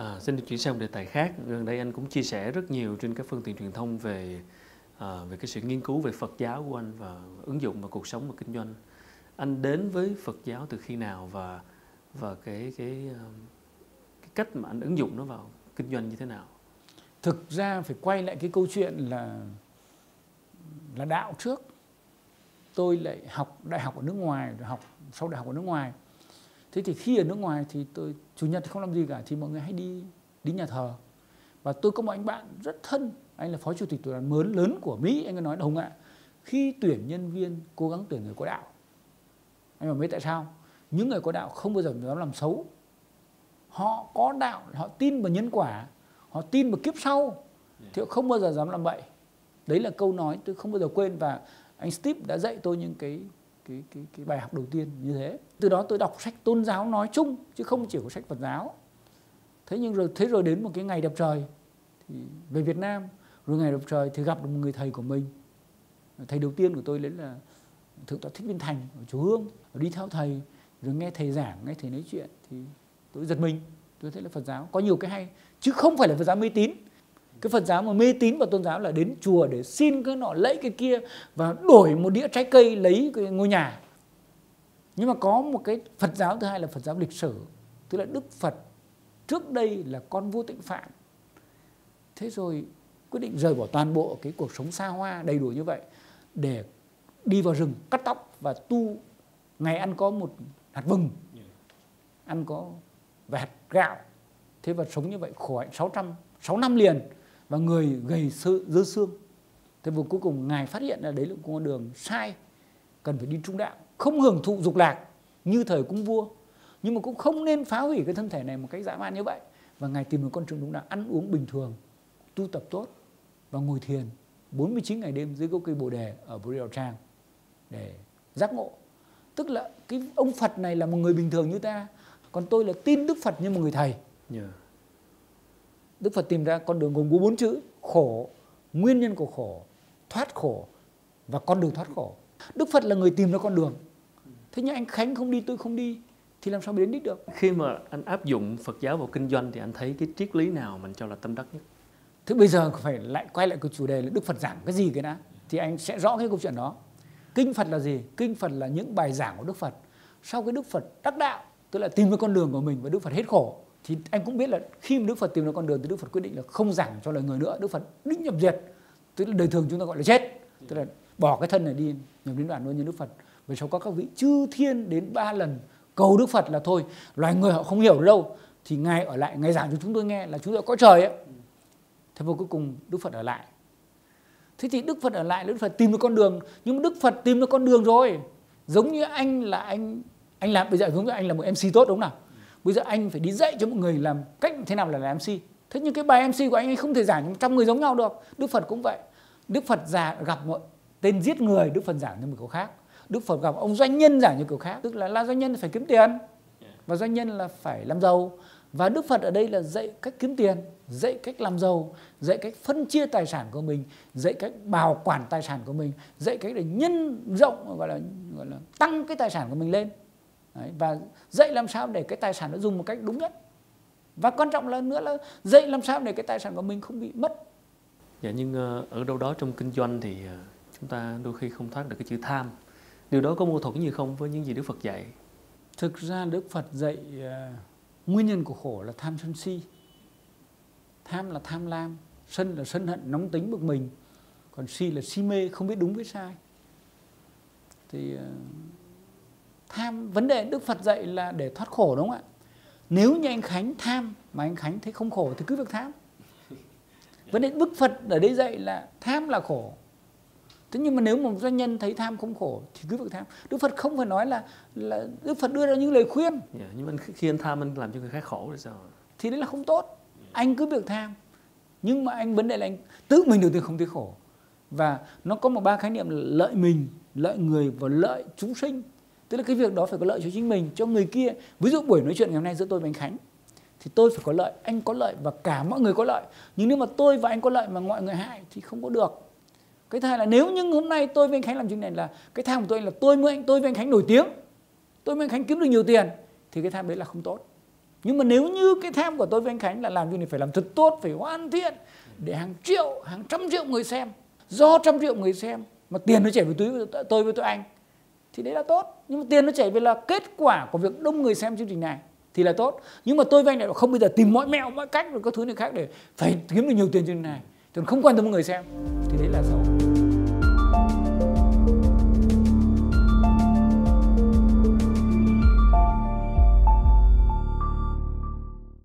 À, xin được chuyển sang một đề tài khác. Gần đây anh cũng chia sẻ rất nhiều trên các phương tiện truyền thông về à, về cái sự nghiên cứu về Phật giáo của anh và ứng dụng vào cuộc sống và kinh doanh. Anh đến với Phật giáo từ khi nào và và cái cái um, cái cách mà anh ứng dụng nó vào kinh doanh như thế nào? thực ra phải quay lại cái câu chuyện là là đạo trước tôi lại học đại học ở nước ngoài học sau đại học ở nước ngoài thế thì khi ở nước ngoài thì tôi chủ nhật không làm gì cả thì mọi người hay đi đi nhà thờ. Và tôi có một anh bạn rất thân anh là phó chủ tịch tổ đoàn lớn lớn của mỹ anh có nói hùng ạ khi tuyển nhân viên cố gắng tuyển người có đạo. Anh mà biết tại sao? Những người có đạo không bao giờ dám làm xấu. Họ có đạo họ tin vào nhân quả họ tin vào kiếp sau thì họ không bao giờ dám làm bậy. Đấy là câu nói tôi không bao giờ quên và anh Steve đã dạy tôi những cái cái cái cái bài học đầu tiên như thế. Từ đó tôi đọc sách tôn giáo nói chung, chứ không chỉ có sách Phật giáo. Thế nhưng rồi, thế rồi đến một cái ngày đẹp trời, thì về Việt Nam, rồi ngày đẹp trời thì gặp được một người thầy của mình. Thầy đầu tiên của tôi đấy là thượng tọa thích viên thành ở chùa hương. Đi theo thầy, rồi nghe thầy giảng, nghe thầy nói chuyện, thì tôi giật mình. Tôi thấy là Phật giáo có nhiều cái hay, chứ không phải là Phật giáo mê tín cái Phật giáo mà mê tín và tôn giáo là đến chùa để xin cái nọ lấy cái kia và đổi một đĩa trái cây lấy cái ngôi nhà. Nhưng mà có một cái Phật giáo thứ hai là Phật giáo lịch sử, tức là Đức Phật trước đây là con vua tịnh Phạn thế rồi quyết định rời bỏ toàn bộ cái cuộc sống xa hoa đầy đủ như vậy để đi vào rừng cắt tóc và tu. Ngày ăn có một hạt vừng, ăn có vài hạt gạo. Thế và sống như vậy khổ hạnh 600 6 năm liền và người gầy sự, dơ xương. Thế và cuối cùng ngài phát hiện là đấy là con đường sai, cần phải đi trung đạo, không hưởng thụ dục lạc như thời cung vua. Nhưng mà cũng không nên phá hủy cái thân thể này một cách dã man như vậy. Và ngài tìm được con đường đúng đạo, ăn uống bình thường, tu tập tốt và ngồi thiền 49 ngày đêm dưới gốc cây bồ đề ở Bồ Trang để giác ngộ. Tức là cái ông Phật này là một người bình thường như ta, còn tôi là tin Đức Phật như một người thầy. Yeah. Đức Phật tìm ra con đường gồm có bốn chữ khổ, nguyên nhân của khổ, thoát khổ và con đường thoát khổ. Đức Phật là người tìm ra con đường. Thế nhưng anh Khánh không đi, tôi không đi thì làm sao mà đến đích được? Khi mà anh áp dụng Phật giáo vào kinh doanh thì anh thấy cái triết lý nào mình cho là tâm đắc nhất? Thế bây giờ phải lại quay lại cái chủ đề là Đức Phật giảng cái gì cái đã thì anh sẽ rõ cái câu chuyện đó. Kinh Phật là gì? Kinh Phật là những bài giảng của Đức Phật. Sau cái Đức Phật đắc đạo, tức là tìm ra con đường của mình và Đức Phật hết khổ thì anh cũng biết là khi mà Đức Phật tìm ra con đường thì Đức Phật quyết định là không giảng cho lời người nữa. Đức Phật định nhập diệt. Tức là đời thường chúng ta gọi là chết. Tức là bỏ cái thân này đi, nhập đến đoạn luôn. Như Đức Phật về sau có các vị chư thiên đến ba lần cầu Đức Phật là thôi, loài người họ không hiểu lâu đâu thì ngài ở lại, ngài giảng cho chúng tôi nghe là chúng tôi có trời ấy. Thế mà cuối cùng Đức Phật ở lại. Thế thì Đức Phật ở lại, Đức Phật tìm được con đường. Nhưng mà Đức Phật tìm được con đường rồi. Giống như anh là anh anh làm, bây giờ giống như anh là một MC tốt đúng không nào? Bây giờ anh phải đi dạy cho mọi người làm cách thế nào là làm MC. Thế nhưng cái bài MC của anh ấy không thể giảng trăm người giống nhau được. Đức Phật cũng vậy. Đức Phật già gặp mọi tên giết người, Đức Phật giảng cho một kiểu khác. Đức Phật gặp ông doanh nhân giảng như kiểu khác. Tức là là doanh nhân phải kiếm tiền. Và doanh nhân là phải làm giàu. Và Đức Phật ở đây là dạy cách kiếm tiền, dạy cách làm giàu, dạy cách phân chia tài sản của mình, dạy cách bảo quản tài sản của mình, dạy cách để nhân rộng, gọi là gọi là, tăng cái tài sản của mình lên. Đấy, và dạy làm sao để cái tài sản nó dùng một cách đúng nhất. Và quan trọng là nữa là dạy làm sao để cái tài sản của mình không bị mất. Dạ nhưng ờ, ở đâu đó trong kinh doanh thì ờ, chúng ta đôi khi không thoát được cái chữ tham. Điều đó có mâu thuẫn gì không với những gì Đức Phật dạy? Thực ra Đức Phật dạy uh, nguyên nhân của khổ là tham sân si. Tham là tham lam sân là sân hận nóng tính bực mình. Còn si là si mê không biết đúng biết sai. Thì uh, tham. Vấn đề Đức Phật dạy là để thoát khổ đúng không ạ? Nếu như anh Khánh tham mà anh Khánh thấy không khổ thì cứ việc tham. Vấn đề Đức Phật ở đây dạy là tham là khổ. Thế nhưng mà nếu một doanh nhân thấy tham không khổ thì cứ việc tham. Đức Phật không phải nói là là Đức Phật đưa ra những lời khuyên. Yeah, dạ, nhưng mà khi anh tham anh làm cho người khác khổ thì sao thì đấy là không tốt. Anh cứ việc tham. Nhưng mà anh vấn đề là anh tự mình đầu tiên không thấy khổ. Và nó có một ba khái niệm là lợi mình lợi người và lợi chúng sinh tức là cái việc đó phải có lợi cho chính mình, cho người kia. Ví dụ buổi nói chuyện ngày hôm nay giữa tôi và anh khánh, thì tôi phải có lợi, anh có lợi và cả mọi người có lợi. Nhưng nếu mà tôi và anh có lợi mà mọi người hại thì không có được. Cái thứ hai là nếu như hôm nay tôi với anh khánh làm chuyện này là cái tham của tôi là tôi với anh, tôi với anh khánh nổi tiếng, tôi với anh khánh kiếm được nhiều tiền, thì cái tham đấy là không tốt. Nhưng mà nếu như cái tham của tôi với anh Khánh là làm chương này phải làm thật tốt, phải hoàn thiện, để hàng triệu, hàng trăm triệu người xem, do trăm triệu người xem mà tiền nó chảy vào túi tôi với tôi anh thì đấy là tốt. Nhưng mà tiền nó chảy về là kết quả của việc đông người xem chương trình này thì là tốt. Nhưng mà tôi với anh lại không, bây giờ tìm mọi mẹo, mọi cách rồi các thứ này khác để phải kiếm được nhiều tiền chương trình này. Còn không quan tâm người xem. Thì đấy là xấu.